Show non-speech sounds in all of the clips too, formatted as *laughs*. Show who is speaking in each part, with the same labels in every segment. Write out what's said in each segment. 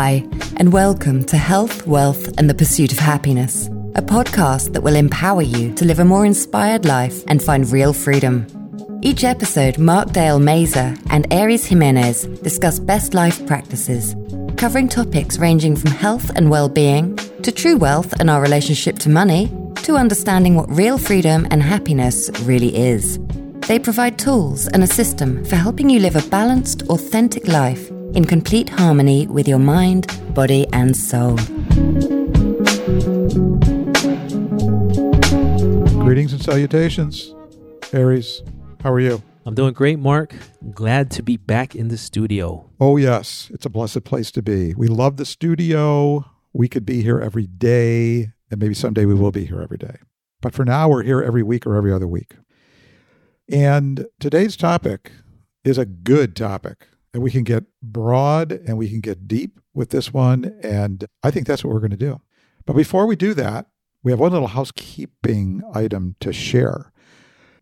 Speaker 1: Hi, and welcome to Health, Wealth, and the Pursuit of Happiness, a podcast that will empower you to live a more inspired life and find real freedom. Each episode, Mark Dale Mazer and Aries Jimenez discuss best life practices, covering topics ranging from health and well being to true wealth and our relationship to money to understanding what real freedom and happiness really is. They provide tools and a system for helping you live a balanced, authentic life in complete harmony with your mind, body, and soul.
Speaker 2: Greetings and salutations, Aries. How are you?
Speaker 3: I'm doing great, Mark. Glad to be back in the studio.
Speaker 2: Oh, yes. It's a blessed place to be. We love the studio. We could be here every day, and maybe someday we will be here every day. But for now, we're here every week or every other week. And today's topic is a good topic. And we can get broad and we can get deep with this one. And I think that's what we're going to do. But before we do that, we have one little housekeeping item to share.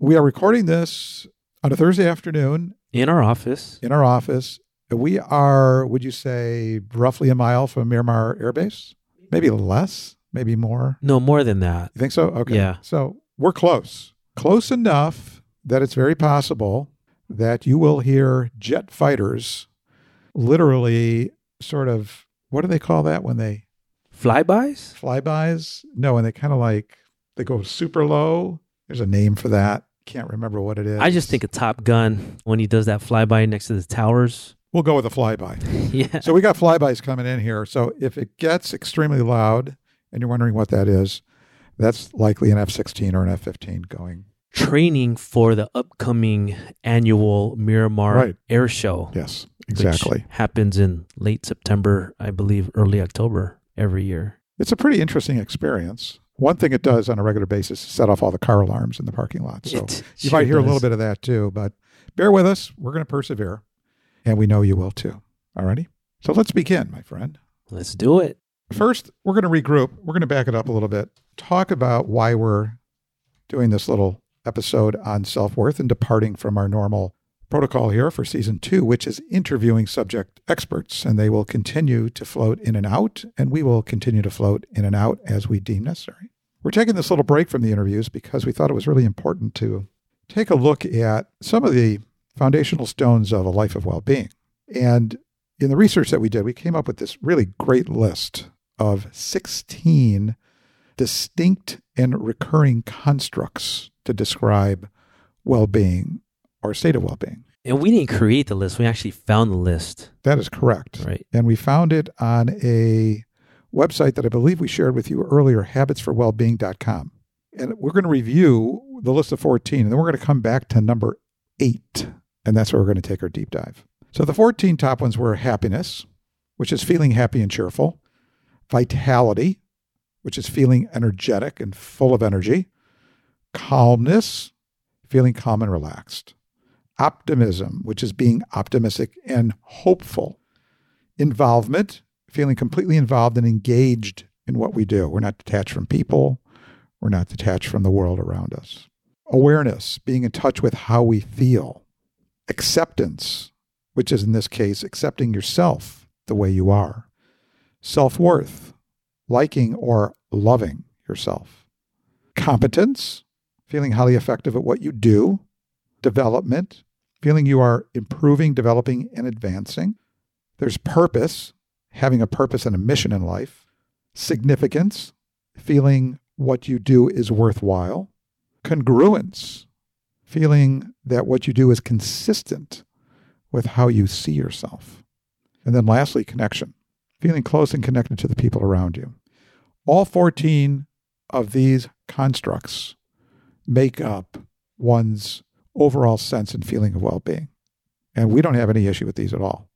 Speaker 2: We are recording this on a Thursday afternoon
Speaker 3: In our office.
Speaker 2: in our office. We are, would you say, roughly a mile from Miramar Air Base? Maybe less, maybe more.
Speaker 3: No, more than that.
Speaker 2: You think so? Okay.
Speaker 3: Yeah.
Speaker 2: So we're close. Close enough that it's very possible that you will hear jet fighters literally sort of, what do they call that when they
Speaker 3: Flybys?
Speaker 2: flybys? No, and they kind of like, they go super low. There's a name for that. Can't remember what it is.
Speaker 3: I just think of Top Gun when he does that flyby next to the towers.
Speaker 2: we'll go with a flyby. *laughs*
Speaker 3: yeah.
Speaker 2: So we got flybys coming in here. So if it gets extremely loud and you're wondering what that is, that's likely an F 16 or an F 15 going.
Speaker 3: Training for the upcoming annual Miramar
Speaker 2: Right.
Speaker 3: Air Show.
Speaker 2: Yes,
Speaker 3: which
Speaker 2: exactly.
Speaker 3: happens in late September, I believe, early October every year.
Speaker 2: It's a pretty interesting experience. One thing it does on a regular basis is set off all the car alarms in the parking lot. So
Speaker 3: It
Speaker 2: you
Speaker 3: sure
Speaker 2: might hear a little bit of that too, but bear with us. We're going to persevere, and we know you will too. Alrighty? So let's begin, my friend.
Speaker 3: Let's do it.
Speaker 2: First, we're going to regroup. We're going to back it up a little bit, talk about why we're doing this little episode on self worth and departing from our normal protocol here for season two, which is interviewing subject experts. And they will continue to float in and out, and we will continue to float in and out as we deem necessary. We're taking this little break from the interviews because we thought it was really important to take a look at some of the foundational stones of a life of well being. And in the research that we did, we came up with this really great list of 16 distinct and recurring constructs to describe well being or state of well being.
Speaker 3: And we didn't create the list. We actually found the list.
Speaker 2: That is correct.
Speaker 3: Right.
Speaker 2: And we found it on a website that I believe we shared with you earlier, habitsforwellbeing.com. And we're going to review the list of 14, and then we're going to come back to number eight. And that's where we're going to take our deep dive. So the 14 top ones were happiness, which is feeling happy and cheerful, vitality, which is feeling energetic and full of energy, calmness, feeling calm and relaxed, optimism, which is being optimistic and hopeful, involvement, feeling completely involved and engaged in what we do. We're not detached from people, we're not detached from the world around us. Awareness, being in touch with how we feel. Acceptance, which is in this case accepting yourself the way you are. Self worth, liking or loving yourself. Competence, feeling highly effective at what you do. Development, feeling you are improving, developing, and advancing. There's purpose, having a purpose and a mission in life. Significance, feeling what you do is worthwhile. Congruence, feeling that what you do is consistent with how you see yourself. And then lastly, connection, feeling close and connected to the people around you. All 14 of these constructs make up one's overall sense and feeling of well being. And we don't have any issue with these at all.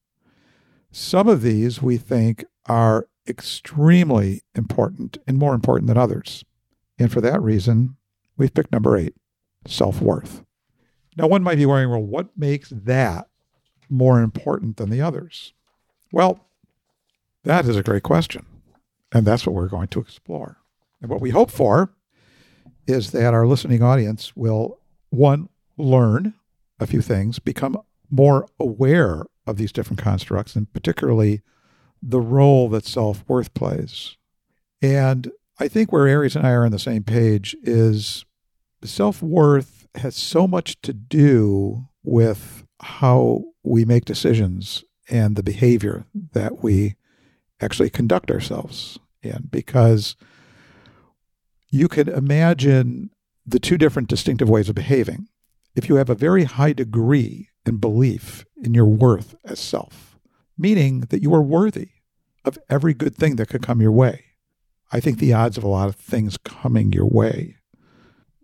Speaker 2: Some of these we think are extremely important and more important than others. And for that reason, we've picked number eight self worth. Now, one might be wondering, well, what makes that more important than the others? Well, that is a great question. And that's what we're going to explore. And what we hope for is that our listening audience will, one, learn a few things, become more aware of these different constructs, and particularly the role that self worth plays. And I think where Aries and I are on the same page is self worth has so much to do with how we make decisions and the behavior that we actually conduct ourselves in. Because you can imagine the two different distinctive ways of behaving. If you have a very high degree in belief in your worth as self, meaning that you are worthy of every good thing that could come your way. I think the odds of a lot of things coming your way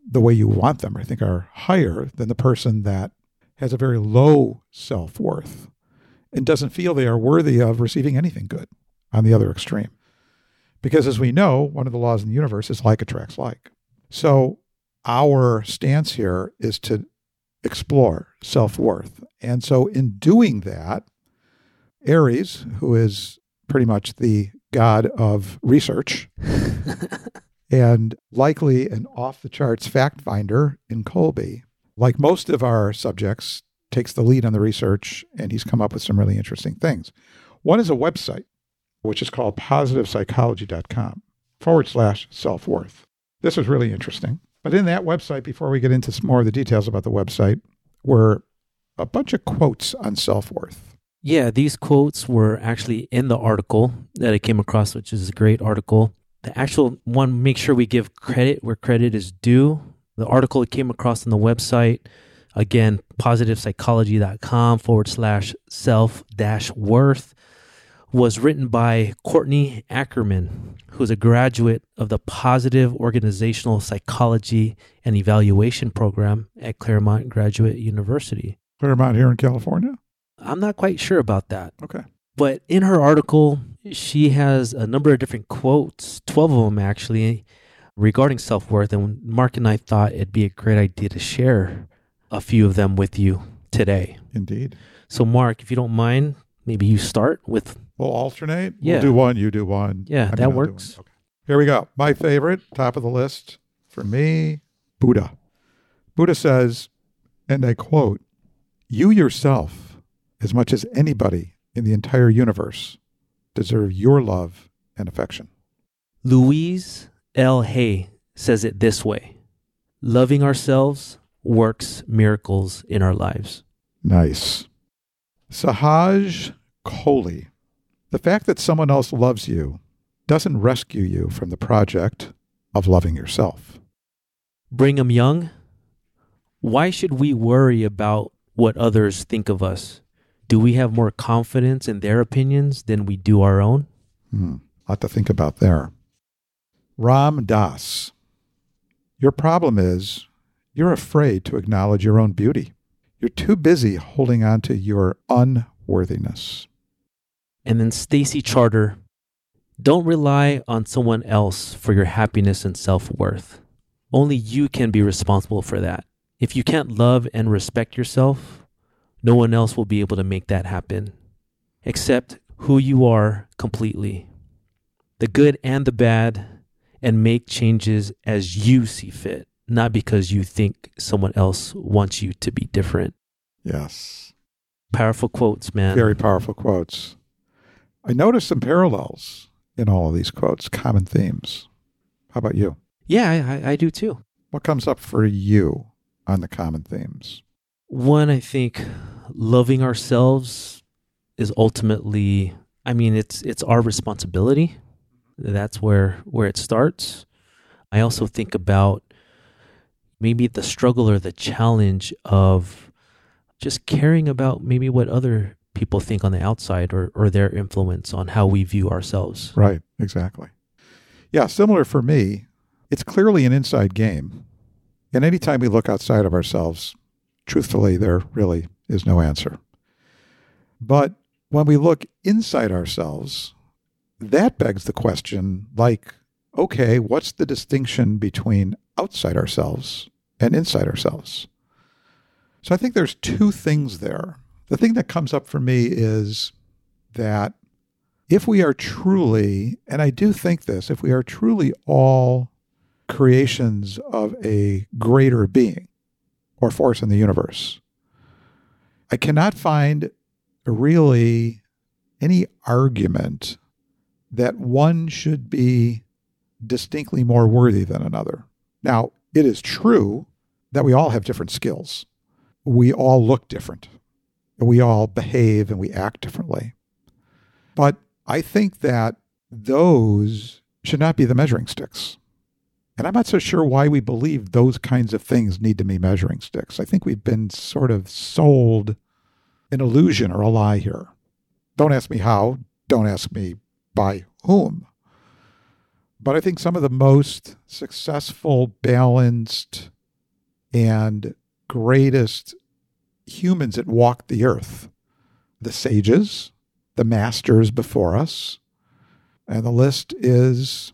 Speaker 2: the way you want them, I think, are higher than the person that has a very low self worth and doesn't feel they are worthy of receiving anything good on the other extreme. Because as we know, one of the laws in the universe is like attracts like. So our stance here is to explore self worth. And so in doing that, Aries, who is pretty much the god of research *laughs* and likely an off the charts fact finder in Kolbe, like most of our subjects, takes the lead on the research and he's come up with some really interesting things. One is a website, which is called positivepsychology.com forward slash self worth. This was really interesting. But in that website, before we get into some more of the details about the website, were a bunch of quotes on self worth.
Speaker 3: Yeah, these quotes were actually in the article that I came across, which is a great article. The actual one, make sure we give credit where credit is due. The article it came across on the website, again, positivepsychology.com forward slash self dash worth, was written by Courtney Ackerman, who's a graduate of the Positive Organizational Psychology and Evaluation Program at Claremont Graduate University.
Speaker 2: Claremont here in California?
Speaker 3: I'm not quite sure about that.
Speaker 2: Okay.
Speaker 3: But in her article, she has a number of different quotes, 12 of them actually, regarding self worth. And Mark and I thought it'd be a great idea to share a few of them with you today.
Speaker 2: Indeed.
Speaker 3: So, Mark, if you don't mind, maybe you start with.
Speaker 2: We'll alternate.
Speaker 3: Yeah.
Speaker 2: We'll do one, you do one.
Speaker 3: Yeah,
Speaker 2: I
Speaker 3: that works.
Speaker 2: Okay. Here we go. My favorite, top of the list for me, Buddha. Buddha says, and I quote, You yourself, as much as anybody in the entire universe, deserve your love and affection.
Speaker 3: Louise L. Hay says it this way Loving ourselves works miracles in our lives.
Speaker 2: Nice. Sahaj Kohli. The fact that someone else loves you doesn't rescue you from the project of loving yourself.
Speaker 3: Brigham Young, why should we worry about what others think of us? Do we have more confidence in their opinions than we do our own?
Speaker 2: Hmm. A lot to think about there. Ram Dass. Your problem is you're afraid to acknowledge your own beauty. You're too busy holding on to your unworthiness.
Speaker 3: And then Stacy Charter, don't rely on someone else for your happiness and self worth. Only you can be responsible for that. If you can't love and respect yourself, no one else will be able to make that happen. Accept who you are completely, the good and the bad, and make changes as you see fit, not because you think someone else wants you to be different.
Speaker 2: Yes.
Speaker 3: Powerful quotes, man.
Speaker 2: Very powerful quotes. I noticed some parallels in all of these quotes, common themes. How about you?
Speaker 3: Yeah, I, I do too.
Speaker 2: What comes up for you on the common themes?
Speaker 3: One, I think loving ourselves is ultimately I mean it's it's our responsibility. That's where where it starts. I also think about maybe the struggle or the challenge of just caring about maybe what other people think on the outside or, or their influence on how we view ourselves.
Speaker 2: Right, exactly. Yeah, similar for me. It's clearly an inside game. And anytime we look outside of ourselves, truthfully, there really is no answer. But when we look inside ourselves, that begs the question like, okay, what's the distinction between outside ourselves and inside ourselves? So I think there's two things there. The thing that comes up for me is that if we are truly, and I do think this, if we are truly all creations of a greater being or force in the universe, I cannot find really any argument that one should be distinctly more worthy than another. Now, it is true that we all have different skills. We all look different. We all behave and we act differently. But I think that those should not be the measuring sticks. And I'm not so sure why we believe those kinds of things need to be measuring sticks. I think we've been sort of sold an illusion or a lie here. Don't ask me how. Don't ask me by whom. But I think some of the most successful, balanced, and greatest humans that walked the earth, the sages, the masters before us, and the list is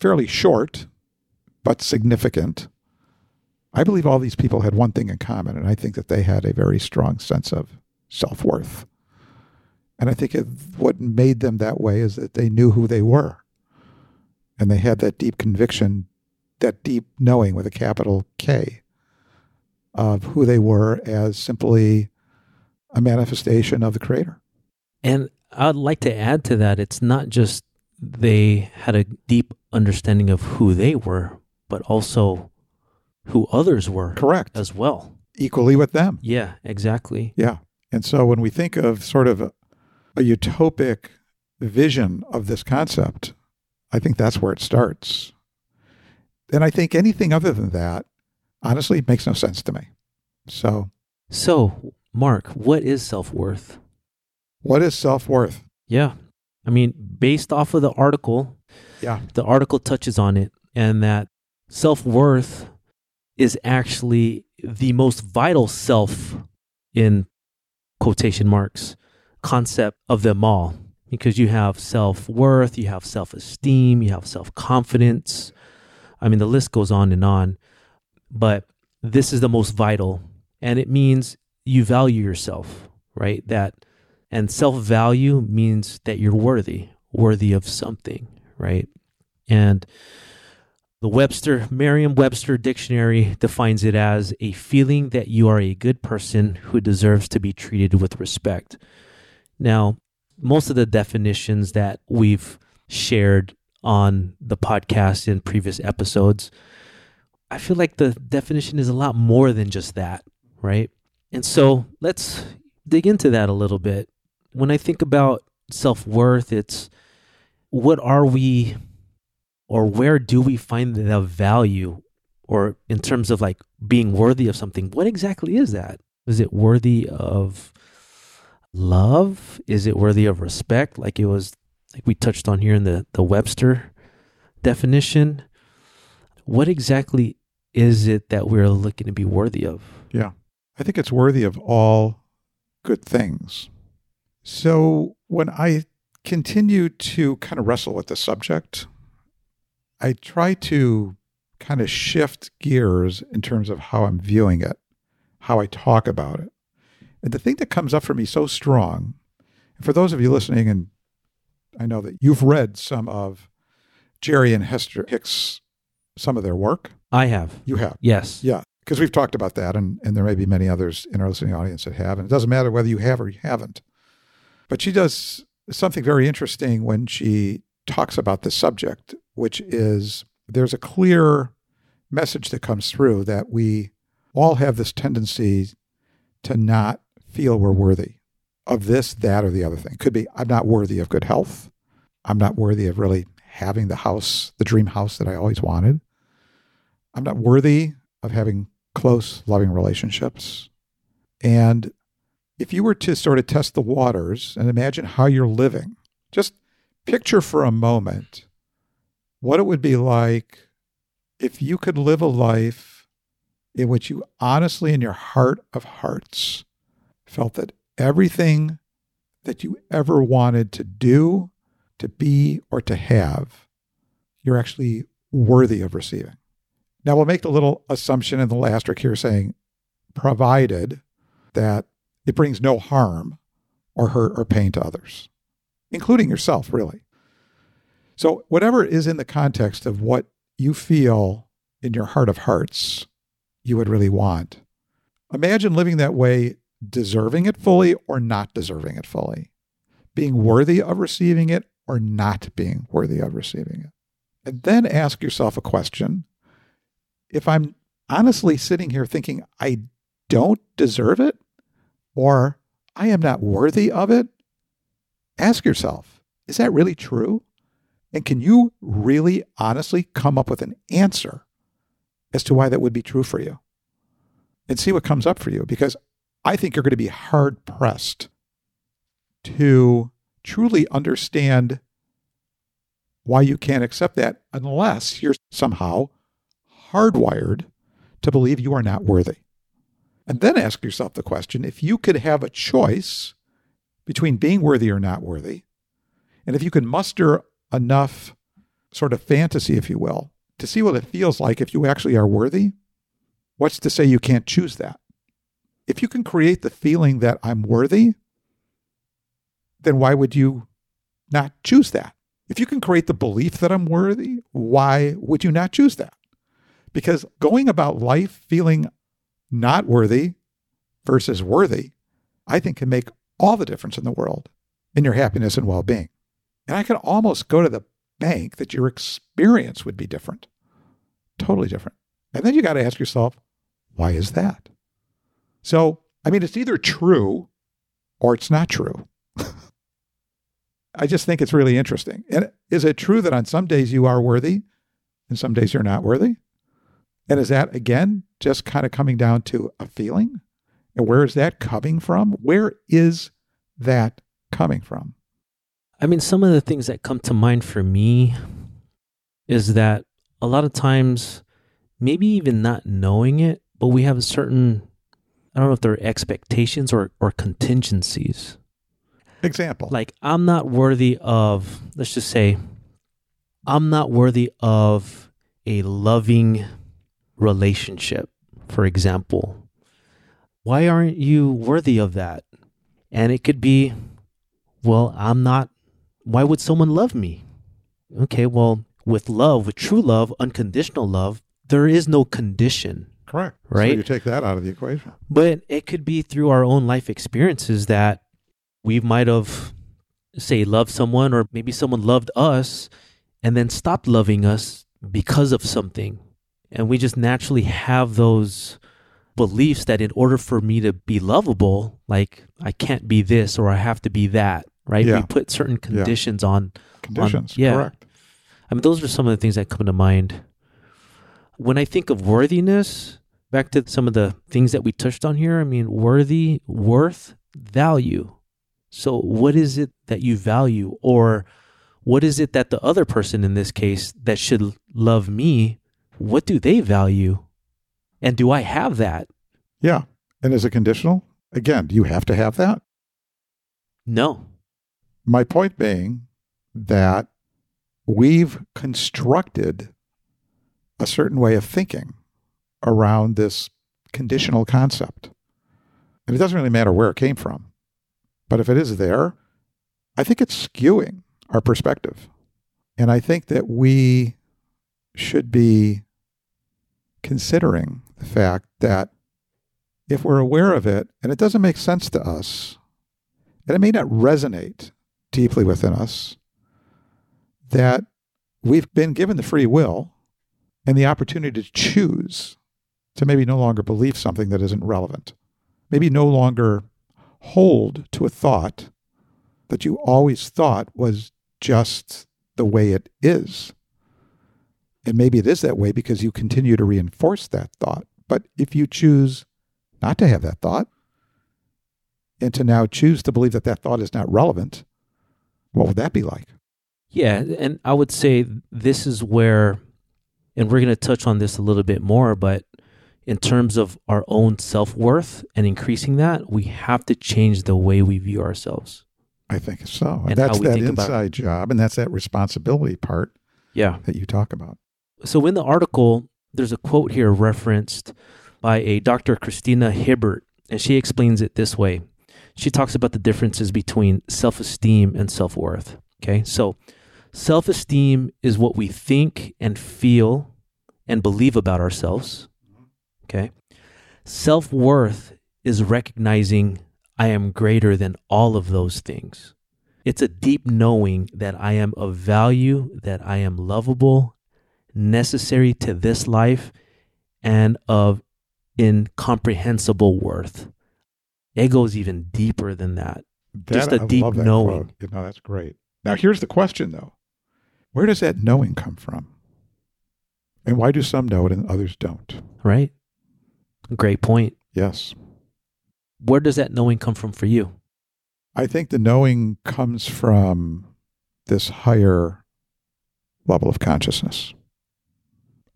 Speaker 2: fairly short, but significant. I believe all these people had one thing in common, and I think that they had a very strong sense of self worth. And I think it, what made them that way is that they knew who they were. And they had that deep conviction, that deep knowing with a capital K of who they were as simply a manifestation of the Creator.
Speaker 3: And I'd like to add to that it's not just they had a deep understanding of who they were, but also who others were.
Speaker 2: Correct.
Speaker 3: As well.
Speaker 2: Equally with them.
Speaker 3: Yeah, exactly.
Speaker 2: Yeah. And so when we think of sort of a, a utopic vision of this concept, I think that's where it starts. And I think anything other than that, honestly, makes no sense to me. So,
Speaker 3: so Mark, what is self worth?
Speaker 2: What is self worth?
Speaker 3: Yeah. I mean, based off of the article,
Speaker 2: yeah.
Speaker 3: The article touches on it and that self worth is actually the most vital self in quotation marks concept of them all because you have self worth, you have self esteem, you have self confidence. I mean, the list goes on and on, but this is the most vital. And it means you value yourself, right? That and self value means that you're worthy, worthy of something, right? And the Webster, Merriam Webster dictionary defines it as a feeling that you are a good person who deserves to be treated with respect. Now, most of the definitions that we've shared on the podcast in previous episodes, I feel like the definition is a lot more than just that, right? And so let's dig into that a little bit. When I think about self worth, it's what are we or where do we find the value or in terms of like being worthy of something? What exactly is that? Is it worthy of love? Is it worthy of respect? Like it was, like we touched on here in the, the Webster definition. What exactly is it that we're looking to be worthy of?
Speaker 2: Yeah. I think it's worthy of all good things. So when I continue to kind of wrestle with the subject, I try to kind of shift gears in terms of how I'm viewing it, how I talk about it. And the thing that comes up for me so strong, and for those of you listening, and I know that you've read some of Jerry and Esther Hicks, some of their work.
Speaker 3: I have.
Speaker 2: You have?
Speaker 3: Yes.
Speaker 2: Yeah. Because we've talked about that, and, and there may be many others in our listening audience that have. And it doesn't matter whether you have or you haven't. But she does something very interesting when she talks about the subject, which is there's a clear message that comes through that we all have this tendency to not feel we're worthy of this, that, or the other thing. Could be, I'm not worthy of good health. I'm not worthy of really having the house, the dream house that I always wanted. I'm not worthy of having close, loving relationships. And if you were to sort of test the waters and imagine how you're living, just picture for a moment what it would be like if you could live a life in which you honestly, in your heart of hearts, felt that everything that you ever wanted to do, to be, or to have, you're actually worthy of receiving. Now, we'll make the little assumption in the asterisk here saying, provided that it brings no harm or hurt or pain to others, including yourself, really. So, whatever is in the context of what you feel in your heart of hearts you would really want, imagine living that way, deserving it fully or not deserving it fully. being worthy of receiving it or not being worthy of receiving it. And then ask yourself a question if I'm honestly sitting here thinking I don't deserve it or I am not worthy of it, ask yourself, is that really true? And can you really honestly come up with an answer as to why that would be true for you? And see what comes up for you because I think you're going to be hard pressed to truly understand why you can't accept that unless you're somehow hardwired to believe you are not worthy. And then ask yourself the question if you could have a choice between being worthy or not worthy, and if you can muster enough sort of fantasy, if you will, to see what it feels like if you actually are worthy, what's to say you can't choose that? If you can create the feeling that I'm worthy, then why would you not choose that? If you can create the belief that I'm worthy, why would you not choose that? Because going about life feeling not worthy versus worthy, I think can make all the difference in the world in your happiness and well being. And I can almost go to the bank that your experience would be different, totally different. And then you got to ask yourself, why is that? So, I mean, it's either true or it's not true. *laughs* I just think it's really interesting. And is it true that on some days you are worthy and some days you're not worthy? And is that, again, just kind of coming down to a feeling? And where is that coming from? Where is that coming from?
Speaker 3: I mean, some of the things that come to mind for me is that a lot of times, maybe even not knowing it, but we have a certain, I don't know if they're expectations or, or contingencies.
Speaker 2: Example.
Speaker 3: Like, I'm not worthy of, let's just say, I'm not worthy of a loving relationship, for example. Why aren't you worthy of that? And it could be, well, I'm not, why would someone love me? Okay, well, with love, with true love, unconditional love, there is no condition.
Speaker 2: Correct.
Speaker 3: Right?
Speaker 2: So you take that out of the equation.
Speaker 3: But it could be through our own life experiences that we might have, say, loved someone, or maybe someone loved us and then stopped loving us because of something. And we just naturally have those beliefs that in order for me to be lovable, like I can't be this or I have to be that, right?
Speaker 2: Yeah.
Speaker 3: We put certain conditions on.
Speaker 2: Conditions.
Speaker 3: yeah.
Speaker 2: Correct.
Speaker 3: I mean, those are some of the things that come to mind. When I think of worthiness, back to some of the things that we touched on here, I mean, worthy, worth, value. So, what is it that you value? Or what is it that the other person in this case that should love me, what do they value? And do I have that?
Speaker 2: Yeah. And is it conditional? Again, do you have to have that?
Speaker 3: No.
Speaker 2: My point being that we've constructed a certain way of thinking around this conditional concept. And it doesn't really matter where it came from. But if it is there, I think it's skewing our perspective. And I think that we should be considering the fact that if we're aware of it and it doesn't make sense to us, and it may not resonate deeply within us, that we've been given the free will and the opportunity to choose to maybe no longer believe something that isn't relevant, maybe no longer hold to a thought that you always thought was just the way it is. And maybe it is that way because you continue to reinforce that thought. But if you choose not to have that thought and to now choose to believe that that thought is not relevant, what would that be like?
Speaker 3: Yeah. And I would say this is where, and we're going to touch on this a little bit more, but in terms of our own self worth and increasing that, we have to change the way we view ourselves.
Speaker 2: I think so.
Speaker 3: And
Speaker 2: that's that inside job and that's that responsibility part
Speaker 3: Yeah.
Speaker 2: that you talk about.
Speaker 3: So in the article, there's a quote here referenced by a Dr. Christina Hibbert, and she explains it this way. She talks about the differences between self esteem and self worth. Okay. So self esteem is what we think and feel and believe about ourselves. Okay. Self worth is recognizing I am greater than all of those things. It's a deep knowing that I am of value, that I am lovable, necessary to this life, and of incomprehensible worth. It goes even deeper than that.
Speaker 2: That-
Speaker 3: Just a
Speaker 2: I
Speaker 3: deep knowing.
Speaker 2: quote. You know, that's great. Now, here's the question, though where does that knowing come from? And why do some know it and others don't?
Speaker 3: right? Great point.
Speaker 2: Yes.
Speaker 3: Where does that knowing come from for you?
Speaker 2: I think the knowing comes from this higher level of consciousness.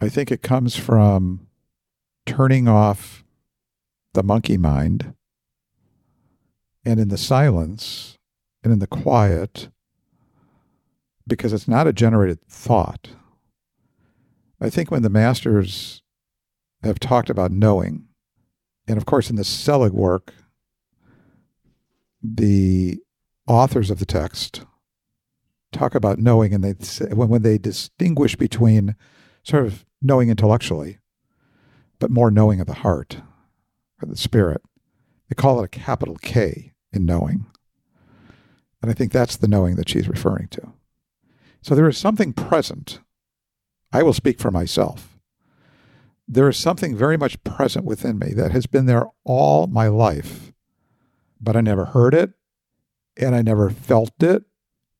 Speaker 2: I think it comes from turning off the monkey mind and in the silence and in the quiet, because it's not a generated thought. I think when the masters have talked about knowing, and of course in the Selig work, the authors of the text talk about knowing, and they say, when when they distinguish between sort of knowing intellectually, but more knowing of the heart or the spirit, they call it a capital K in knowing, and I think that's the knowing that she's referring to. So there is something present. I will speak for myself. There is something very much present within me that has been there all my life but I never heard it and I never felt it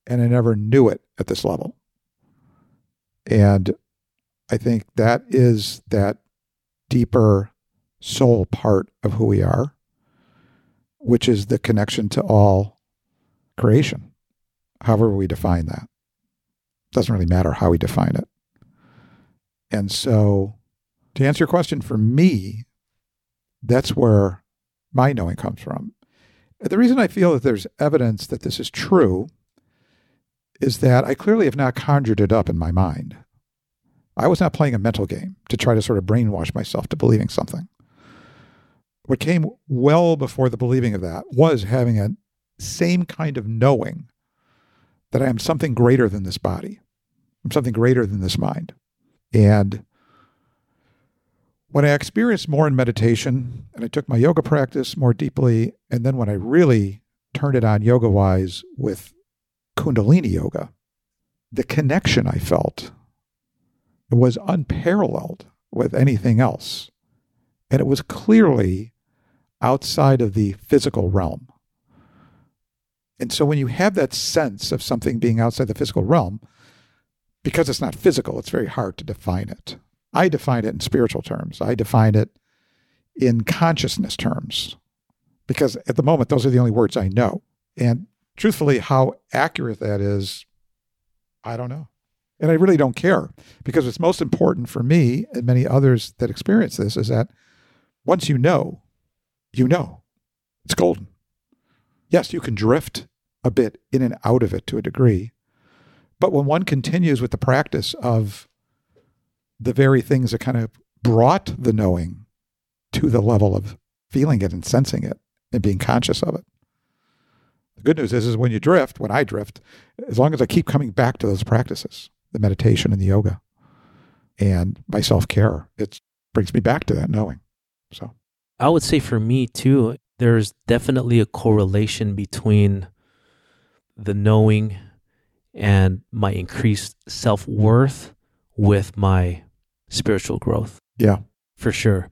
Speaker 2: and I never knew it at this level. And I think that is that deeper soul part of who we are, which is the connection to all creation, however we define that. Doesn't really matter how we define it. And so, to answer your question, for me, that's where my knowing comes from. The reason I feel that there's evidence that this is true is that I clearly have not conjured it up in my mind. I was not playing a mental game to try to sort of brainwash myself to believing something. What came well before the believing of that was having a same kind of knowing that I am something greater than this body. I'm something greater than this mind. And when I experienced more in meditation and I took my yoga practice more deeply, and then when I really turned it on yoga wise with Kundalini yoga, the connection I felt was unparalleled with anything else. And it was clearly outside of the physical realm. And so when you have that sense of something being outside the physical realm, because it's not physical, it's very hard to define it. I define it in spiritual terms. I define it in consciousness terms because at the moment, those are the only words I know. And truthfully, how accurate that is, I don't know. And I really don't care because what's most important for me and many others that experience this is that once you know, you know. It's golden. Yes, you can drift a bit in and out of it to a degree. But when one continues with the practice of the very things that kind of brought the knowing to the level of feeling it and sensing it and being conscious of it. The good news is, is when you drift, when I drift, as long as I keep coming back to those practices, the meditation and the yoga and my self care, it brings me back to that knowing. So,
Speaker 3: I would say for me too, there's definitely a correlation between the knowing and my increased self worth with my spiritual growth.
Speaker 2: yeah,
Speaker 3: for sure.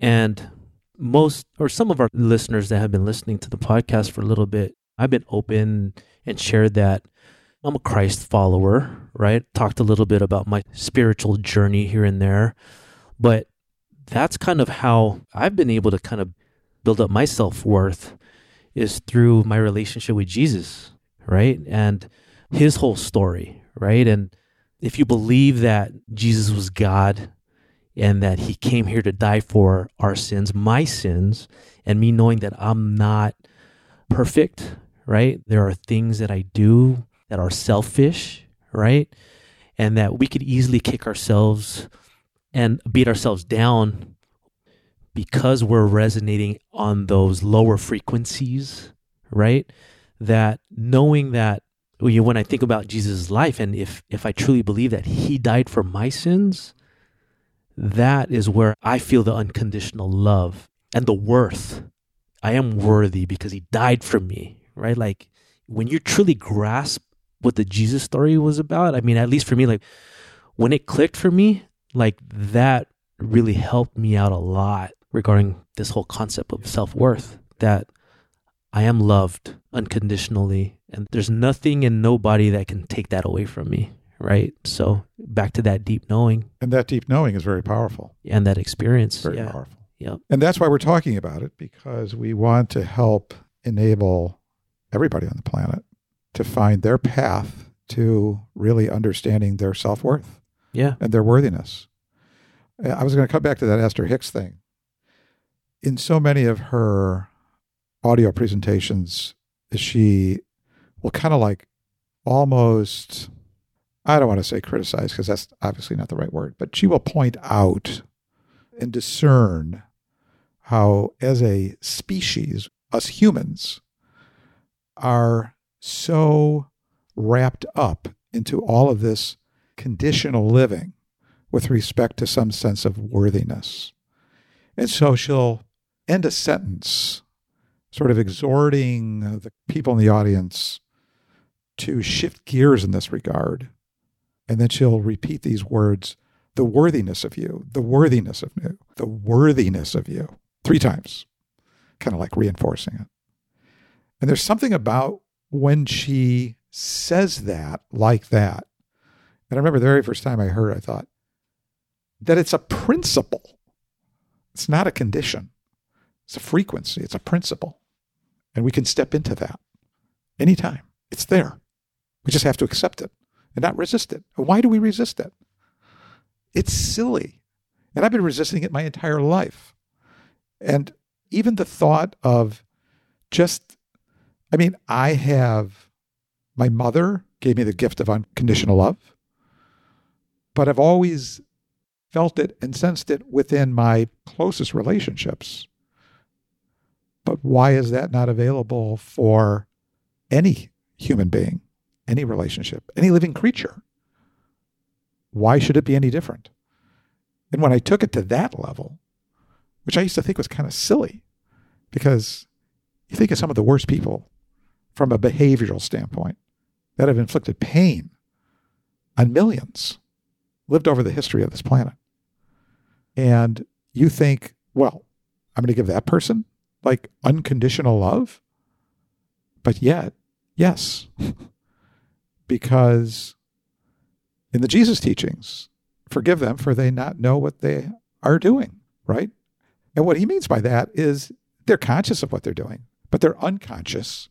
Speaker 3: And most or some of our listeners that have been listening to the podcast for a little bit, I've been open and shared that I'm a Christ follower, right? Talked a little bit about my spiritual journey here and there. But that's kind of how I've been able to kind of build up my self worth is through my relationship with Jesus, right? And his whole story, right? And if you believe that Jesus was God and that he came here to die for our sins, my sins, and me knowing that I'm not perfect, right? There are things that I do that are selfish, right? And that we could easily kick ourselves and beat ourselves down because we're resonating on those lower frequencies, right? That knowing that when I think about Jesus' life, and if if I truly believe that He died for my sins, that is where I feel the unconditional love and the worth. I am worthy because He died for me, right? Like when you truly grasp what the Jesus story was about, I mean, at least for me, like when it clicked for me, like that really helped me out a lot regarding this whole concept of self worth that I am loved unconditionally and there's nothing and nobody that can take that away from me. Right. So back to that deep knowing.
Speaker 2: And that deep knowing is very powerful.
Speaker 3: And that experience.
Speaker 2: Very
Speaker 3: yeah.
Speaker 2: powerful.
Speaker 3: Yep.
Speaker 2: And that's why we're talking about it because we want to help enable everybody on the planet to find their path to really understanding their self worth
Speaker 3: Yeah.
Speaker 2: and their worthiness. I was going to come back to that Esther Hicks thing. In so many of her audio presentations, she will kind of like almost, I don't want to say criticize because that's obviously not the right word, but she will point out and discern how, as a species, us humans are so wrapped up into all of this conditional living with respect to some sense of worthiness. And so she'll end a sentence, sort of exhorting the people in the audience to shift gears in this regard. And then she'll repeat these words the worthiness of you, the worthiness of you, the worthiness of you, three times, kind of like reinforcing it. And there's something about when she says that like that. And I remember the very first time I heard I thought that it's a principle. It's not a condition. It's a frequency. It's a principle. And we can step into that anytime. It's there. We just have to accept it and not resist it. Why do we resist it? It's silly. And I've been resisting it my entire life. And even the thought of just, I mean, I have, my mother gave me the gift of unconditional love, but I've always felt it and sensed it within my closest relationships. But why is that not available for any human being, any relationship, any living creature? Why should it be any different? And when I took it to that level, which I used to think was kind of silly, because you think of some of the worst people from a behavioral standpoint that have inflicted pain on millions, lived over the history of this planet. And you think, well, I'm going to give that person like unconditional love. But yet, yes, *laughs* because in the Jesus teachings, forgive them for they not know what they are doing, right? And what he means by that is they're conscious of what they're doing, but they're unconscious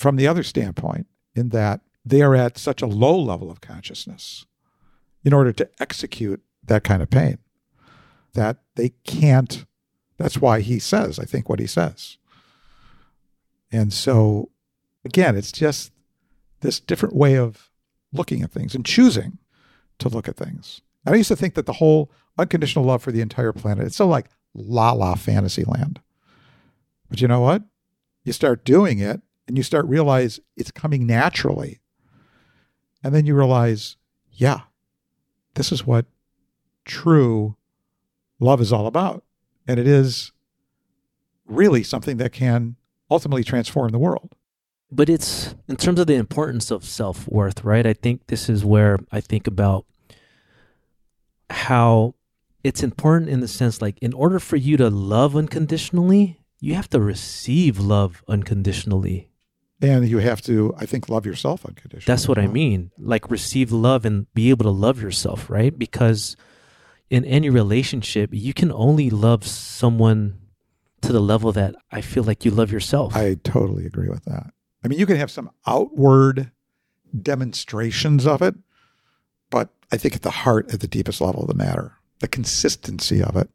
Speaker 2: from the other standpoint in that they are at such a low level of consciousness in order to execute that kind of pain that they can't. That's why he says, I think, what he says. And so, again, it's just this different way of looking at things and choosing to look at things. And I used to think that the whole unconditional love for the entire planet, it's so like la la fantasy land. But you know what? You start doing it and you start realize it's coming naturally. And then you realize, yeah, this is what true love is all about. And it is really something that can ultimately transform the world.
Speaker 3: But it's in terms of the importance of self worth, right? I think this is where I think about how it's important in the sense like, in order for you to love unconditionally, you have to receive love unconditionally.
Speaker 2: And you have to, I think, love yourself unconditionally.
Speaker 3: That's what I mean. Like, receive love and be able to love yourself, right? Because in any relationship, you can only love someone to the level that I feel like you love yourself.
Speaker 2: I totally agree with that. I mean, you can have some outward demonstrations of it, but I think at the heart, at the deepest level of the matter, the consistency of it,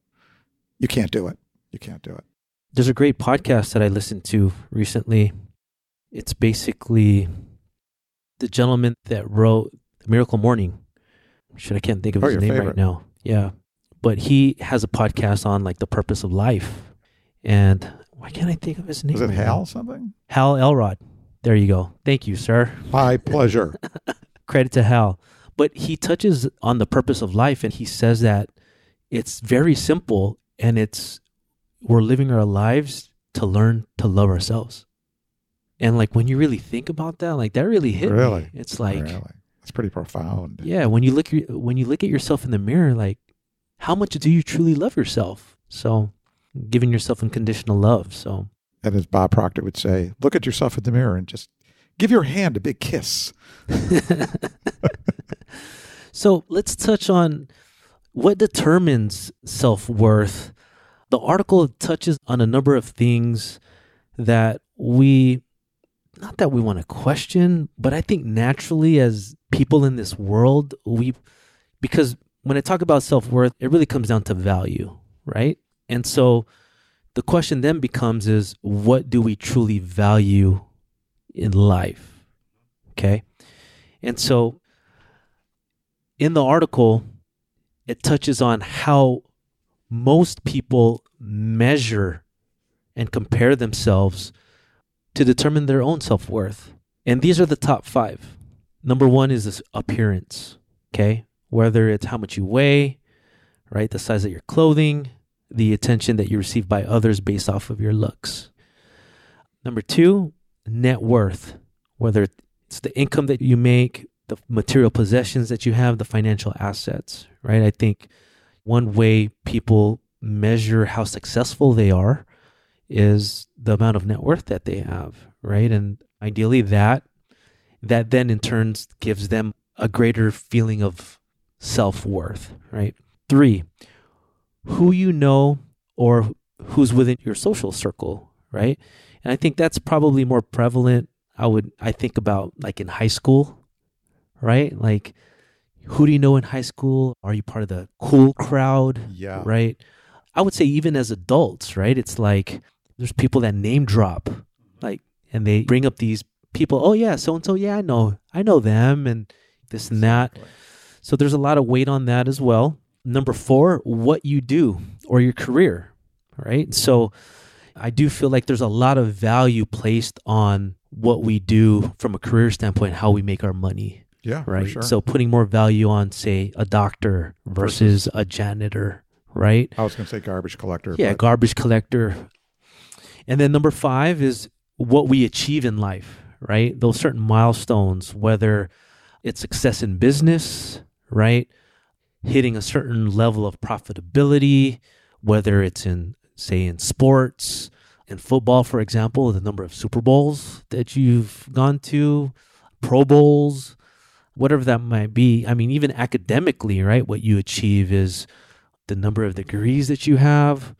Speaker 2: you can't do it. You can't do it.
Speaker 3: There's a great podcast that I listened to recently. It's basically the gentleman that wrote Miracle Morning. Shit, I can't think of
Speaker 2: Oh,
Speaker 3: his name
Speaker 2: favorite.
Speaker 3: right now. Yeah. But he has a podcast on like the purpose of life. And why can't I think of his name?
Speaker 2: Is it
Speaker 3: right
Speaker 2: Hal
Speaker 3: now?
Speaker 2: something?
Speaker 3: Hal Elrod. There you go. Thank you, sir.
Speaker 2: My pleasure. *laughs*
Speaker 3: Credit to Hal. But he touches on the purpose of life and he says that it's very simple and it's we're living our lives to learn to love ourselves. And like when you really think about that, like that really hit
Speaker 2: Really?
Speaker 3: me. It's like
Speaker 2: really, it's pretty profound.
Speaker 3: yeah, when you look your- when you look at yourself in the mirror, like how much do you truly love yourself? So giving yourself unconditional love. So
Speaker 2: And as Bob Proctor would say, look at yourself in the mirror and just give your hand a big kiss. *laughs*
Speaker 3: so let's touch on what determines self worth. The article touches on a number of things that we, not that we want to question, but I think naturally as people in this world, we, because when I talk about self worth, it really comes down to value, right? And so the question then becomes is what do we truly value in life? Okay. And so in the article, it touches on how most people measure and compare themselves to determine their own self worth. And these are the top five. Number one is this appearance, okay? Whether it's how much you weigh, right? The size of your clothing, the attention that you receive by others based off of your looks. Number two, net worth, whether it's the income that you make, the material possessions that you have, the financial assets, right? I think one way people measure how successful they are is the amount of net worth that they have, right? And ideally that that then in turns gives them a greater feeling of self-worth, right? 3. Who you know or who's within your social circle, right? And I think that's probably more prevalent I would I think about like in high school, right? Like who do you know in high school? Are you part of the cool crowd?
Speaker 2: Yeah.
Speaker 3: Right? I would say even as adults, right? It's like there's people that name drop like and they bring up these people, oh yeah, so and so, yeah, I know. I know them and this and that. So there's a lot of weight on that as well. Number 4, what you do or your career, right? So I do feel like there's a lot of value placed on what we do from a career standpoint, how we make our money,
Speaker 2: Yeah, for
Speaker 3: right?
Speaker 2: sure.
Speaker 3: So putting more value on, say, a doctor versus a janitor, right?
Speaker 2: I was going to say garbage collector.
Speaker 3: Yeah, garbage collector. And then number five is what we achieve in life, right? Those certain milestones, whether it's success in business, right? Hitting a certain level of profitability, whether it's in, say, in sports, in football, for example, the number of Super Bowls that you've gone to, Pro Bowls, whatever that might be. I mean, even academically, right? What you achieve is the number of degrees that you have,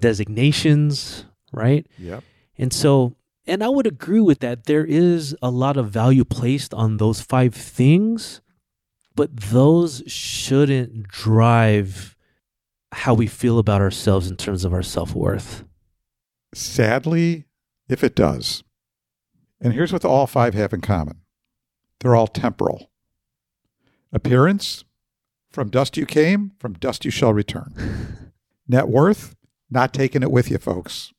Speaker 3: designations, right?
Speaker 2: Yep.
Speaker 3: And so, and I would agree with that. There is a lot of value placed on those five things, but those shouldn't drive how we feel about ourselves in terms of our self worth.
Speaker 2: Sadly, if it does. And here's what all five have in common they're all temporal. Appearance, from dust you came, from dust you shall return. *laughs* Net worth, not taking it with you, folks.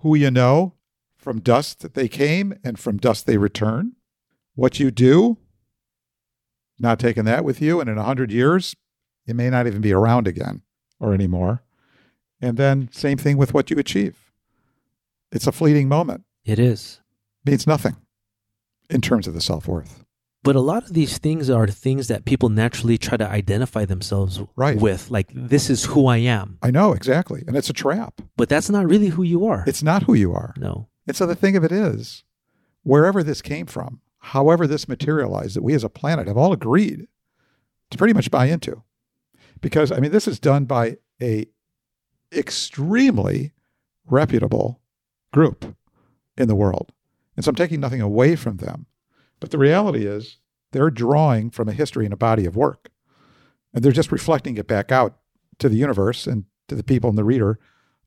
Speaker 2: Who you know, from dust that they came and from dust they return. What you do, not taking that with you. And in a hundred years, you may not even be around again or anymore. And then same thing with what you achieve. It's a fleeting moment.
Speaker 3: It is.
Speaker 2: means nothing in terms of the self worth.
Speaker 3: But a lot of these things are things that people naturally try to identify themselves
Speaker 2: Right.
Speaker 3: with. Like, this is who I am.
Speaker 2: I know exactly. And it's a trap.
Speaker 3: But that's not really who you are.
Speaker 2: It's not who you are.
Speaker 3: no.
Speaker 2: And so the thing of it is, wherever this came from, however this materialized, that we as a planet have all agreed to pretty much buy into. Because, I mean, this is done by a extremely reputable group in the world. And so I'm taking nothing away from them. But the reality is they're drawing from a history and a body of work. And they're just reflecting it back out to the universe and to the people and the reader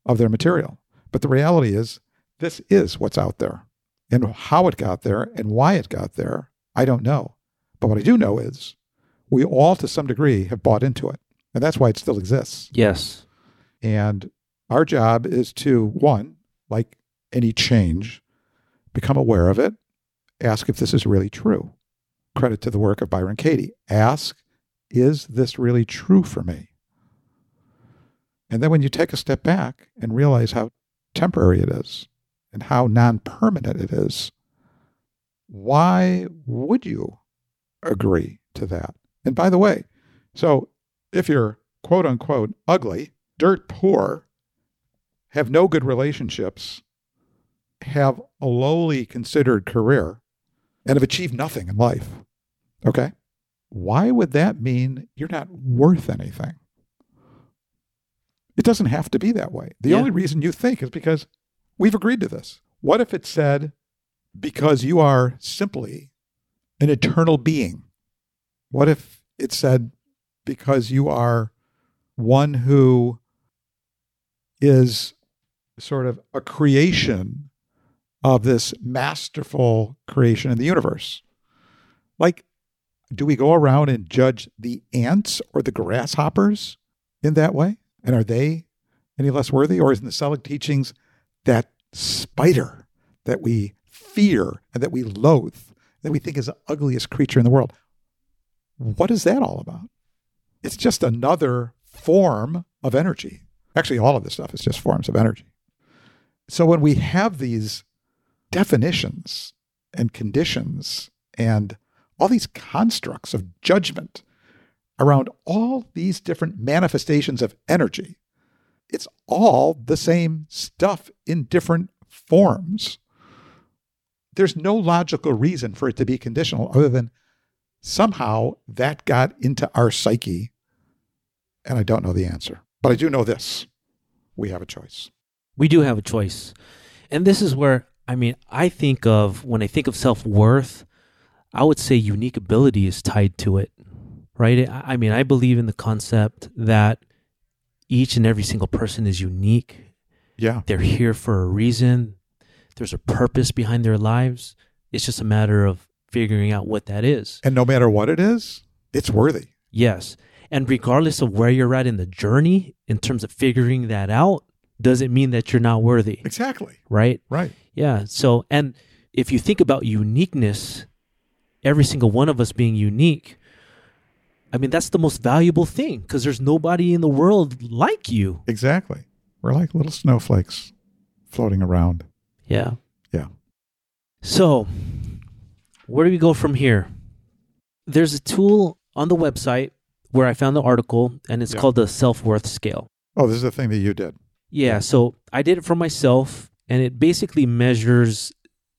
Speaker 2: of their material. But the reality is this is what's out there. And how it got there and why it got there, I don't know. But what I do know is we all, to some degree, have bought into it. And that's why it still exists.
Speaker 3: Yes.
Speaker 2: And our job is to, one, like any change, become aware of it, ask if this is really true. Credit to the work of Byron Katie. Ask, is this really true for me? And then when you take a step back and realize how temporary it is and how non permanent it is, why would you agree to that? And by the way, so if you're quote unquote ugly, dirt poor, have no good relationships, have a lowly considered career, and have achieved nothing in life, okay? Why would that mean you're not worth anything? It doesn't have to be that way. The
Speaker 3: Yeah.
Speaker 2: only reason you think is because we've agreed to this. What if it said, because you are simply an eternal being? What if it said, because you are one who is sort of a creation of this masterful creation in the universe? Like, do we go around and judge the ants or the grasshoppers in that way? And are they any less worthy? Or is in the Selig teachings that spider that we fear and that we loathe, that we think is the ugliest creature in the world? What is that all about? It's just another form of energy. Actually, all of this stuff is just forms of energy. So when we have these definitions and conditions and all these constructs of judgment around all these different manifestations of energy, it's all the same stuff in different forms. There's no logical reason for it to be conditional other than somehow that got into our psyche. And I don't know the answer, but I do know this we have a choice.
Speaker 3: We do have a choice. And this is where, I mean, I think of, when I think of self worth, I would say unique ability is tied to it, right? I I mean, I believe in the concept that each and every single person is unique.
Speaker 2: Yeah.
Speaker 3: They're here for a reason. There's a purpose behind their lives. It's just a matter of figuring out what that is.
Speaker 2: And no matter what it is, it's worthy.
Speaker 3: Yes. And regardless of where you're at in the journey, in terms of figuring that out, doesn't mean that you're not worthy,
Speaker 2: Exactly.
Speaker 3: right?
Speaker 2: Right.
Speaker 3: Yeah. So, and if you think about uniqueness, every single one of us being unique, I mean, that's the most valuable thing because there's nobody in the world like you.
Speaker 2: Exactly. We're like little snowflakes floating around.
Speaker 3: Yeah.
Speaker 2: Yeah.
Speaker 3: So, where do we go from here? There's a tool on the website where I found the article, and it's
Speaker 2: Yeah.
Speaker 3: called the self worth scale.
Speaker 2: Oh, this is the thing that you did.
Speaker 3: Yeah, so I did it for myself, and it basically measures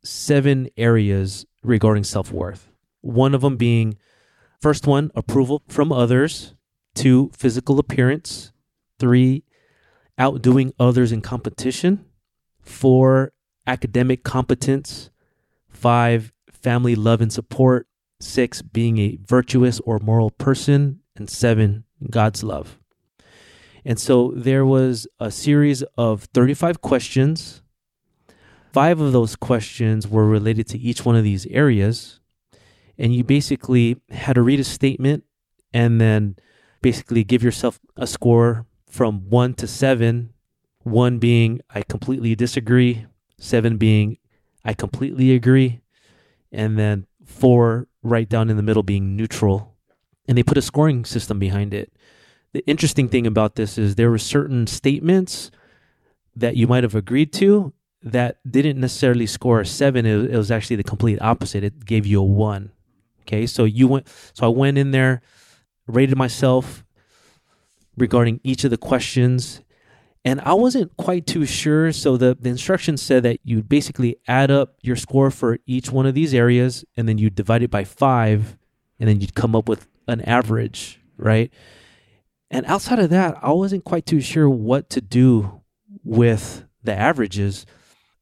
Speaker 3: seven areas regarding self worth. One of them being first one, approval from others, two, physical appearance, three, outdoing others in competition, four, academic competence, five, family love and support, six, being a virtuous or moral person, and seven, God's love. And so there was a series of 35 questions. Five of those questions were related to each one of these areas. And you basically had to read a statement and then basically give yourself a score from one to seven. One being, I completely disagree. Seven being, I completely agree. And then four, right down in the middle, being neutral. And they put a scoring system behind it the interesting thing about this is there were certain statements that you might have agreed to that didn't necessarily score a seven. It, it was actually the complete opposite. It gave you a one. Okay, so you went. So I went in there, rated myself regarding each of the questions, and I wasn't quite too sure. So the the instructions said that you basically add up your score for each one of these areas, and then you divide it by five, and then you'd come up with an average, right? And outside of that, I wasn't quite too sure what to do with the averages,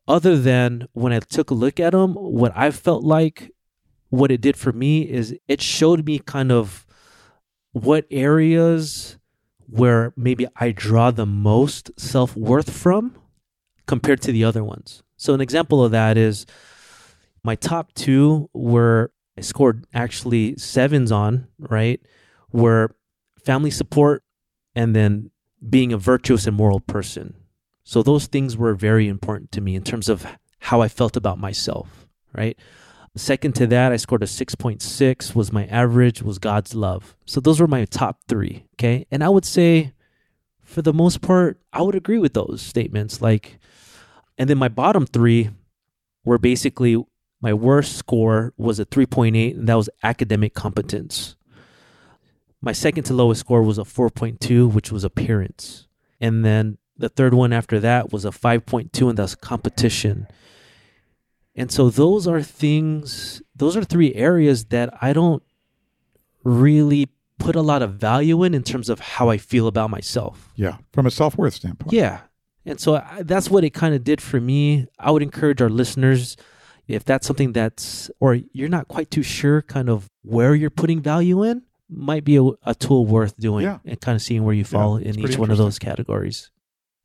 Speaker 3: other than when I took a look at them, what I felt like what it did for me is it showed me kind of what areas where maybe I draw the most self worth from compared to the other ones. So, an example of that is my top two were I scored actually sevens on, right? Were family support and then being a virtuous and moral person. So those things were very important to me in terms of how I felt about myself, right? Second to that, I scored a 6.6 was my average was God's love. So those were my top 3, okay? And I would say for the most part, I would agree with those statements like And then my bottom three were basically my worst score was a 3.8, and that was academic competence. My second to lowest score was a 4.2, which was appearance. And then the third one after that was a 5.2, and that's competition. And so those are things, those are three areas that I don't really put a lot of value in in terms of how I feel about myself.
Speaker 2: Yeah, from a self worth standpoint.
Speaker 3: Yeah. And so I, that's what it kind of did for me. I would encourage our listeners if that's something that's, or you're not quite too sure kind of where you're putting value in, might be a, a tool worth doing
Speaker 2: Yeah.
Speaker 3: and kind of seeing where you fall
Speaker 2: it's
Speaker 3: in each one of those categories.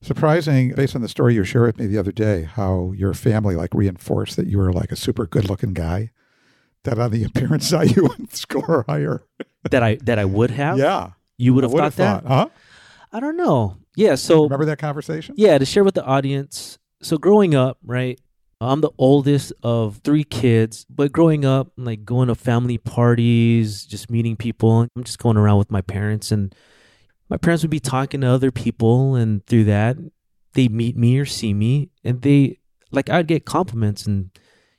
Speaker 2: Surprising, based on the story you shared with me the other day, how your family like reinforced that you were like a super good looking guy. That on the *laughs* appearance side you *laughs* would score higher.
Speaker 3: that I that I would have.
Speaker 2: Yeah,
Speaker 3: You would have thought that?
Speaker 2: Huh?
Speaker 3: I don't know. Yeah, so
Speaker 2: Remember that conversation?
Speaker 3: yeah, to share with the audience. So growing up, right? I'm the oldest of three kids, but growing up, like going to family parties, just meeting people. I'm just going around with my parents, and my parents would be talking to other people, and through that, they meet me or see me, and they like I'd get compliments in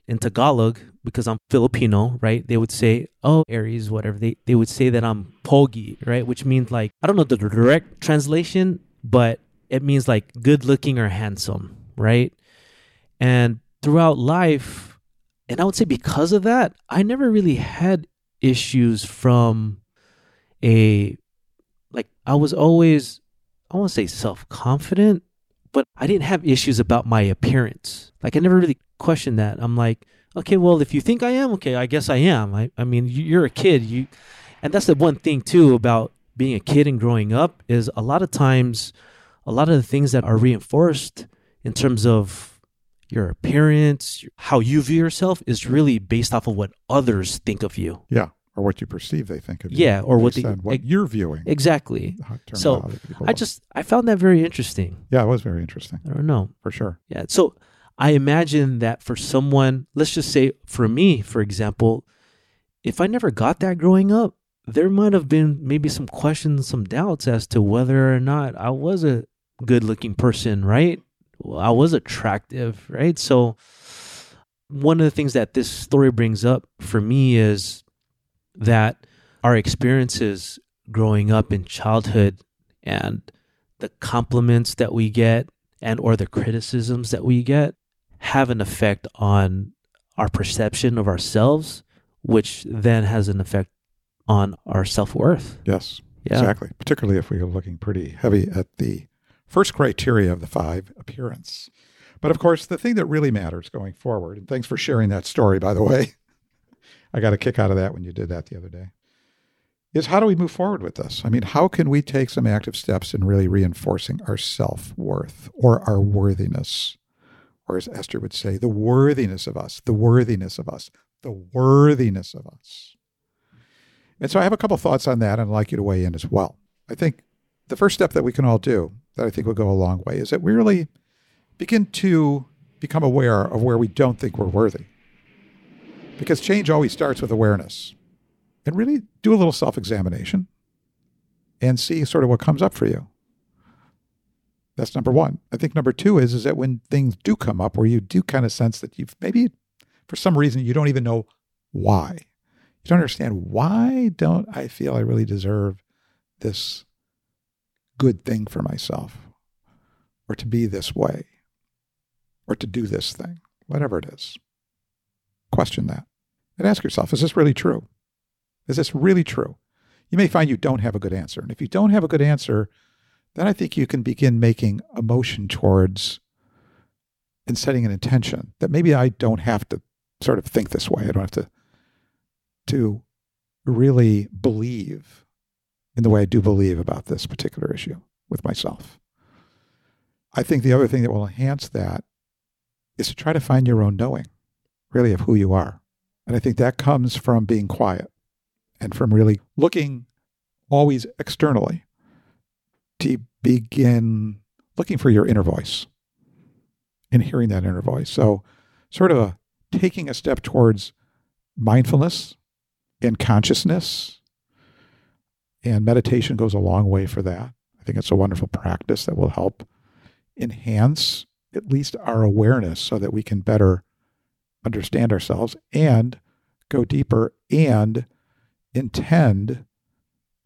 Speaker 3: in Tagalog because I'm Filipino, right? They would say, "Oh, Aries, whatever." They they would say that I'm pogi, right? Which means like I don't know the direct translation, but it means like good looking or handsome, right? And throughout life, and I would say because of that, I never really had issues from a like I was always I won't say self-confident, but I didn't have issues about my appearance. Like I never really questioned that. I'm like, okay, well, if you think I am, okay, I guess I am. I I mean, you- you're a kid, you and that's the one thing too about being a kid and growing up is a lot of times a lot of the things that are reinforced in terms of your appearance, how you view yourself is really based off of what others think of you.
Speaker 2: Yeah, or what you perceive they think of you.
Speaker 3: Yeah, or what they-
Speaker 2: what
Speaker 3: ex-
Speaker 2: you're viewing.
Speaker 3: Exactly. So, I just I found that very interesting.
Speaker 2: yeah, it was very interesting
Speaker 3: I don't know.
Speaker 2: for sure.
Speaker 3: Yeah. So I imagine that for someone, let's just say for me, for example, if I never got that growing up, there might have been maybe some questions, some doubts as to whether or not I was a good looking person, right? Well, I was attractive, right? So one of the things that this story brings up for me is that our experiences growing up in childhood and the compliments that we get and or the criticisms that we get have an effect on our perception of ourselves which then has an effect on our self-worth
Speaker 2: Yes,
Speaker 3: yeah
Speaker 2: exactly. Particularly if we are looking pretty heavy at the first criteria of the five appearance. But of course, the thing that really matters going forward, and thanks for sharing that story, by the way. *laughs* I got a kick out of that when you did that the other day. Is how do we move forward with this? I mean, how can we take some active steps in really reinforcing our self worth or our worthiness? Or as Esther would say, the worthiness of us, the worthiness of us, the worthiness of us. And so I have a couple thoughts on that, and I'd like you to weigh in as well. I think the first step that we can all do that I think would go a long way is that we really begin to become aware of where we don't think we're worthy. Because change always starts with awareness. And really do a little self examination and see sort of what comes up for you. That's number one. I think number two is, is that when things do come up where you do kind of sense that you've maybe for some reason you don't even know why. You don't understand why don't I feel I really deserve this good thing for myself or to be this way or to do this thing, whatever it is. Question that and ask yourself, is this really true? Is this really true? You may find you don't have a good answer. And if you don't have a good answer, then I think you can begin making a motion towards and setting an intention that maybe I don't have to sort of think this way. I don't have to to really believe in the way I do believe about this particular issue with myself. I think the other thing that will enhance that is to try to find your own knowing, really, of who you are. And I think that comes from being quiet and from really looking always externally to begin looking for your inner voice and hearing that inner voice. So, sort of a, taking a step towards mindfulness and consciousness. And meditation goes a long way for that. I think it's a wonderful practice that will help enhance at least our awareness so that we can better understand ourselves and go deeper and intend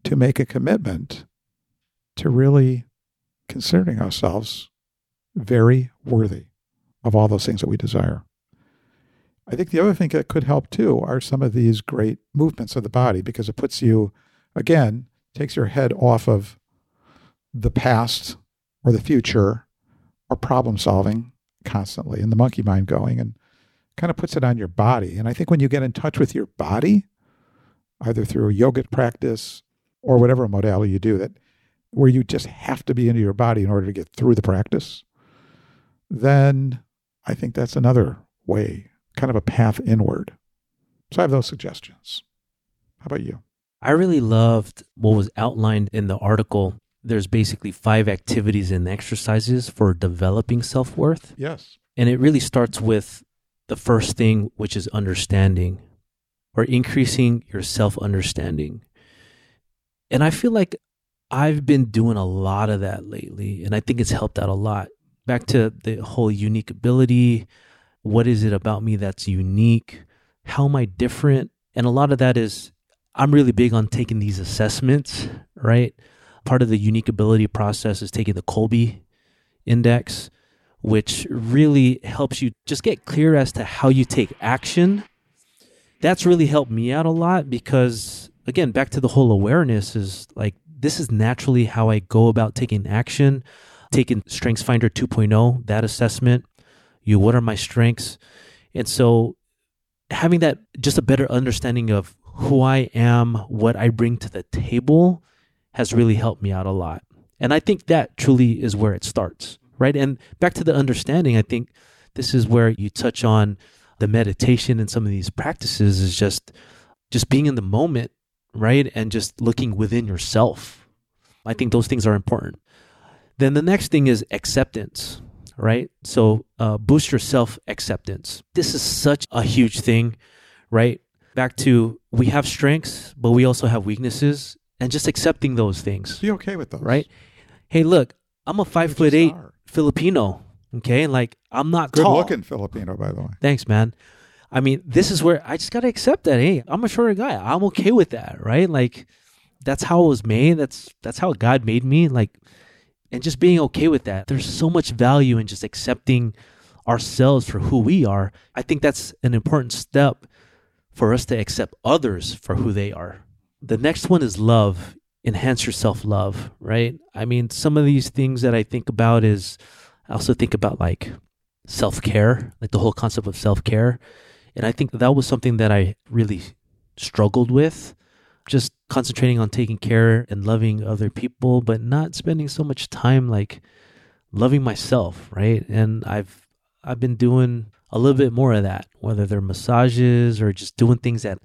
Speaker 2: to make a commitment to really considering ourselves very worthy of all those things that we desire. I think the other thing that could help too are some of these great movements of the body because it puts you, again, takes your head off of the past or the future or problem solving constantly and the monkey mind going and kind of puts it on your body. And I think when you get in touch with your body, either through a yogic practice or whatever modality you do, that where you just have to be into your body in order to get through the practice, then I think that's another way, kind of a path inward. So I have those suggestions. How about you?
Speaker 3: I really loved what was outlined in the article. There's basically five activities and exercises for developing self worth.
Speaker 2: Yes.
Speaker 3: And it really starts with the first thing, which is understanding or increasing your self understanding. And I feel like I've been doing a lot of that lately, and I think it's helped out a lot. Back to the whole unique ability. What is it about me that's unique? How am I different? And a lot of that is I'm really big on taking these assessments, right? Part of the unique ability process is taking the Kolbe index, which really helps you just get clear as to how you take action. That's really helped me out a lot because, again, back to the whole awareness is like this is naturally how I go about taking action. Taking StrengthsFinder 2.0, that assessment, you, what are my strengths? And so having that just a better understanding of who I am, what I bring to the table has really helped me out a lot. And I think that truly is where it starts, right? And back to the understanding, I think this is where you touch on the meditation and some of these practices is just just being in the moment, right? And just looking within yourself. I think those things are important. Then the next thing is acceptance, right? So uh, boost your self acceptance. This is such a huge thing, right? Back to we have strengths, but we also have weaknesses, and just accepting those things.
Speaker 2: Be okay with those.
Speaker 3: Right? Hey, look, I'm a five foot eight are. Filipino. Okay, like I'm not
Speaker 2: good
Speaker 3: tall.
Speaker 2: looking Filipino, by the way.
Speaker 3: Thanks, man. I mean, this is where I just gotta accept that. Hey, I'm a shorter guy. I'm okay with that, right? Like, that's how it was made. That's that's how God made me. Like, and just being okay with that. There's so much value in just accepting ourselves for who we are. I think that's an important step for us to accept others for who they are. The next one is love. Enhance your self love, right? I mean, some of these things that I think about is I also think about like self care, like the whole concept of self care. And I think that was something that I really struggled with. Just concentrating on taking care and loving other people, but not spending so much time like loving myself, right? And I've I've been doing a little bit more of that, whether they're massages or just doing things that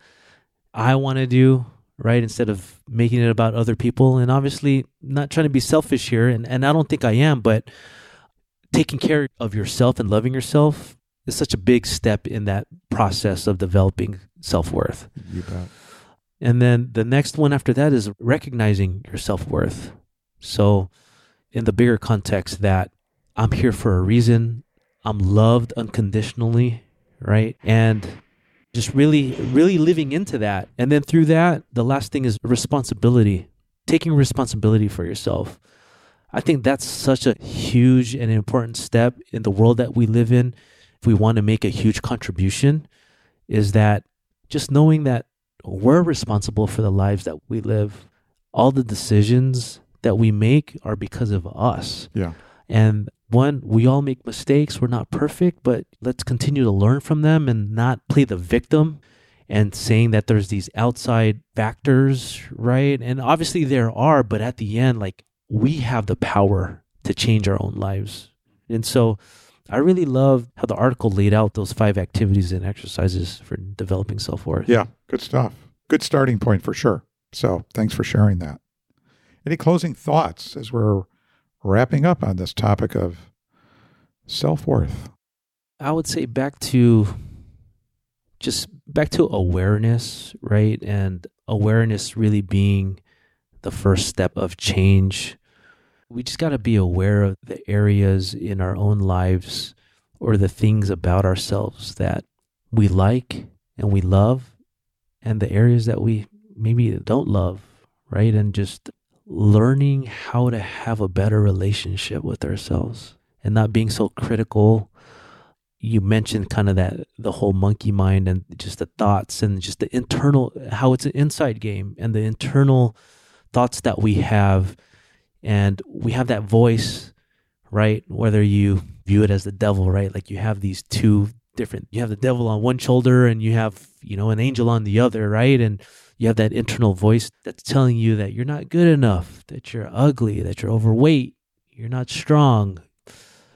Speaker 3: I want to do, right? Instead of making it about other people. And obviously not trying to be selfish here, and, and I don't think I am, but taking care of yourself and loving yourself is such a big step in that process of developing self worth. And then the next one after that is recognizing your self worth. So, in the bigger context, that I'm here for a reason, I'm loved unconditionally, right? And just really, really living into that. And then through that, the last thing is responsibility, taking responsibility for yourself. I think that's such a huge and important step in the world that we live in. If we want to make a huge contribution, is that just knowing that we're responsible for the lives that we live. All the decisions that we make are because of us.
Speaker 2: Yeah.
Speaker 3: And one, we all make mistakes. We're not perfect, but let's continue to learn from them and not play the victim and saying that there's these outside factors, right? And obviously there are, but at the end, like we have the power to change our own lives. And so I really love how the article laid out those five activities and exercises for developing self worth.
Speaker 2: Yeah, good stuff. Good starting point for sure. So thanks for sharing that. Any closing thoughts as we're wrapping up on this topic of self worth?
Speaker 3: I would say back to just back to awareness, right? And awareness really being the first step of change. we just got to be aware of the areas in our own lives or the things about ourselves that we like and we love and the areas that we maybe don't love, right? And just learning how to have a better relationship with ourselves and not being so critical. You mentioned kind of that the whole monkey mind and just the thoughts and just the internal how it's an inside game and the internal thoughts that we have. And we have that voice right? Whether you view it as the devil right? Like you have these two different you have the devil on one shoulder and you have you know an angel on the other right? And you have that internal voice that's telling you that you're not good enough that you're ugly that you're overweight you're not strong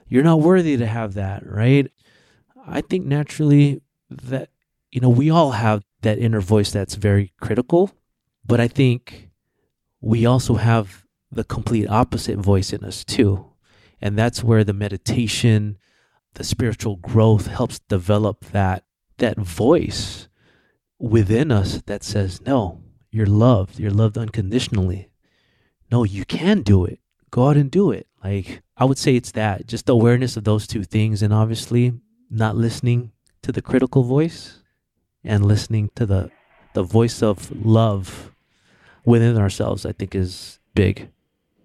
Speaker 3: you're not worthy to have that right i think naturally that you know we all have that inner voice that's very critical but i think we also have the complete opposite voice in us too. And that's where the meditation, the spiritual growth helps develop that that voice within us that says, "No, you're loved. You're loved unconditionally. No, you can do it. Go out and do it." Like I would say it's that, just the awareness of those two things and obviously not listening to the critical voice and listening to the the voice of love within ourselves, I think is big.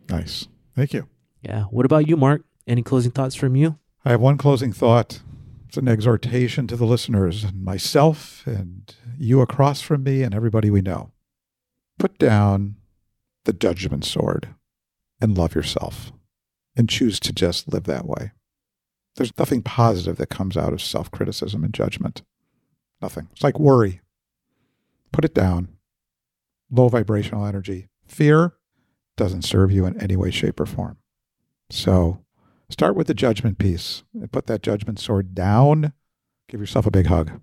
Speaker 2: Nice. Thank you.
Speaker 3: Yeah. What about you, Mark? Any closing thoughts from you?
Speaker 2: I have one closing thought. It's an exhortation to the listeners and myself and you across from me and everybody we know. Put down the judgment sword and love yourself and choose to just live that way. There's nothing positive that comes out of self criticism and judgment. Nothing. It's like worry. Put it down low vibrational energy. Fear doesn't serve you in any way, shape, or form. So start with the judgment piece and put that judgment sword down. Give yourself a big hug.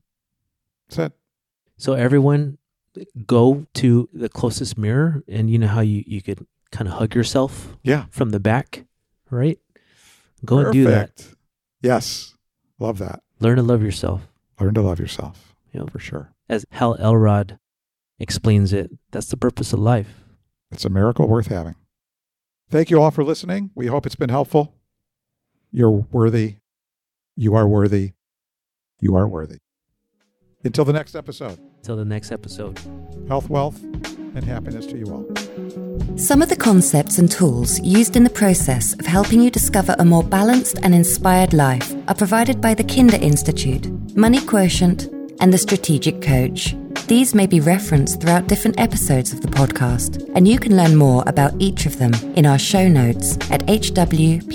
Speaker 2: That's it.
Speaker 3: So everyone go to the closest mirror and you know how you, you could kind of hug yourself
Speaker 2: yeah.
Speaker 3: from the back, right? Go
Speaker 2: Perfect.
Speaker 3: and do that.
Speaker 2: Yes. Love that.
Speaker 3: Learn to love yourself.
Speaker 2: Learn to love yourself.
Speaker 3: Yeah.
Speaker 2: For sure.
Speaker 3: As Hal Elrod explains it. That's the purpose of life.
Speaker 2: It's a miracle worth having. Thank you all for listening. We hope it's been helpful. You're worthy. You are worthy. You are worthy. Until the next episode.
Speaker 3: Until the next episode.
Speaker 2: Health, wealth, and happiness to you all.
Speaker 1: Some of the concepts and tools used in the process of helping you discover a more balanced and inspired life are provided by the Kinder Institute, Money Quotient, and the Strategic Coach. These may be referenced throughout different episodes of the podcast, and you can learn more about each of them in our show notes at hwph.org.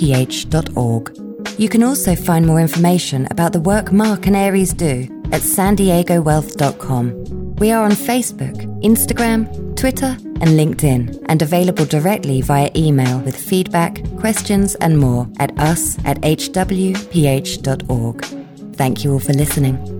Speaker 1: You can also find more information about the work Mark and Aries do at san wealth.com. We are on Facebook, Instagram, Twitter, and LinkedIn, and available directly via email with feedback, questions, and more at us at hwph.org. Thank you all for listening.